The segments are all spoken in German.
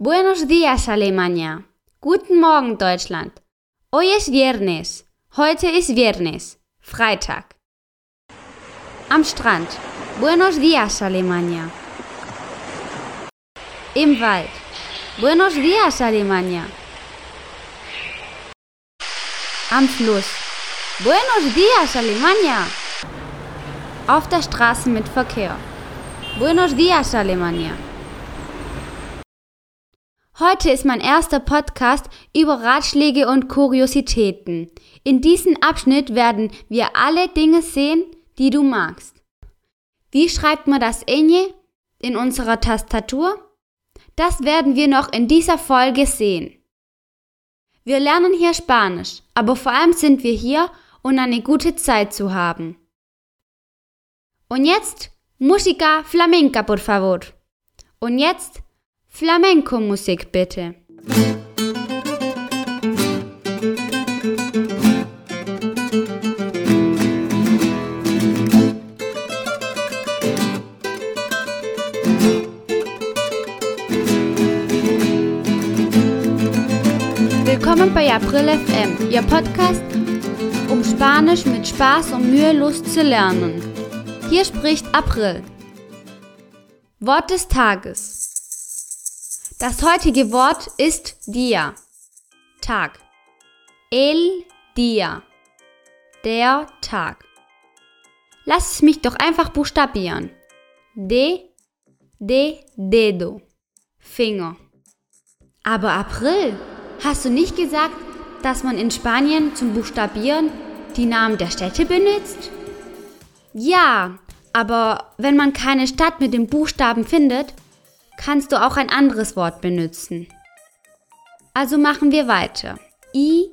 Buenos días, Alemania. Guten Morgen, Deutschland. Hoy es viernes. Heute ist Viernes. Freitag. Am Strand. Buenos días, Alemania. Im Wald. Buenos días, Alemania. Am Fluss. Buenos días, Alemania. Auf der Straße mit Verkehr. Buenos días, Alemania. Heute ist mein erster Podcast über Ratschläge und Kuriositäten. In diesem Abschnitt werden wir alle Dinge sehen, die du magst. Wie schreibt man das Enje in unserer Tastatur? Das werden wir noch in dieser Folge sehen. Wir lernen hier Spanisch, aber vor allem sind wir hier, um eine gute Zeit zu haben. Und jetzt Música flamenca, por favor. Und jetzt Flamenco-Musik bitte. Willkommen bei April FM, Ihr Podcast, um Spanisch mit Spaß und mühelos zu lernen. Hier spricht April. Wort des Tages. Das heutige Wort ist Dia. Tag. El Dia. Der Tag. Lass es mich doch einfach buchstabieren. De, de, dedo. Finger. Aber April, hast du nicht gesagt, dass man in Spanien zum Buchstabieren die Namen der Städte benutzt? Ja, aber wenn man keine Stadt mit dem Buchstaben findet, kannst du auch ein anderes Wort benutzen. Also machen wir weiter. I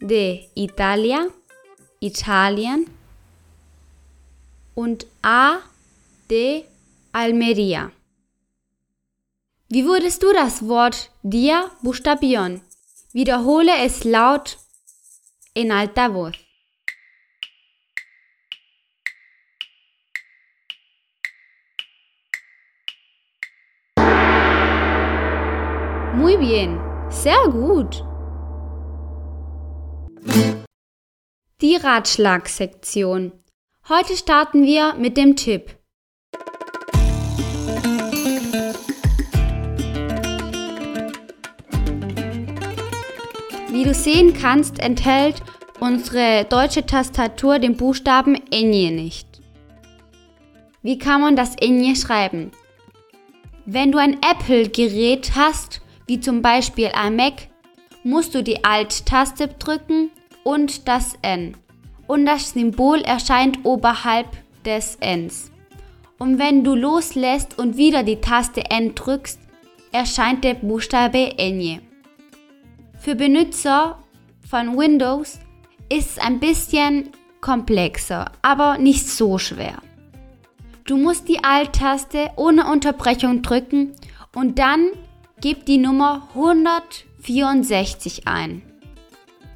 de Italia, Italien und A de Almeria. Wie würdest du das Wort dir buchstabieren? Wiederhole es laut in alta voz. Muy bien, sehr gut. Die Ratschlagsektion. Heute starten wir mit dem Tipp. Wie du sehen kannst, enthält unsere deutsche Tastatur den Buchstaben Enje nicht. Wie kann man das Enje schreiben? Wenn du ein Apple-Gerät hast, wie zum Beispiel ein Mac, musst du die Alt-Taste drücken und das N. Und das Symbol erscheint oberhalb des Ns. Und wenn du loslässt und wieder die Taste N drückst, erscheint der Buchstabe N. Für Benutzer von Windows ist es ein bisschen komplexer, aber nicht so schwer. Du musst die Alt-Taste ohne Unterbrechung drücken und dann Gib die Nummer 164 ein.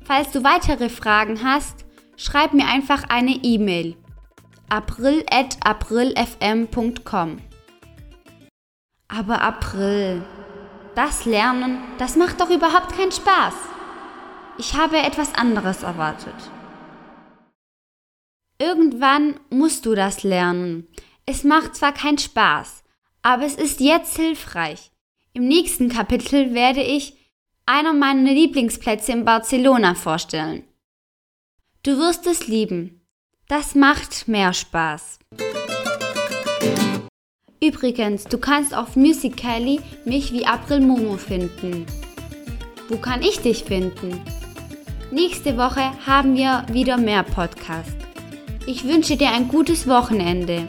Falls du weitere Fragen hast, schreib mir einfach eine E-Mail. april.aprilfm.com Aber April, das Lernen, das macht doch überhaupt keinen Spaß. Ich habe etwas anderes erwartet. Irgendwann musst du das lernen. Es macht zwar keinen Spaß, aber es ist jetzt hilfreich. Im nächsten Kapitel werde ich einer meiner Lieblingsplätze in Barcelona vorstellen. Du wirst es lieben. Das macht mehr Spaß. Übrigens, du kannst auf Musical.ly mich wie April Momo finden. Wo kann ich dich finden? Nächste Woche haben wir wieder mehr Podcast. Ich wünsche dir ein gutes Wochenende.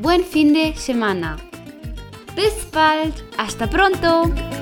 Buen fin de semana. Bis bald. Hasta pronto.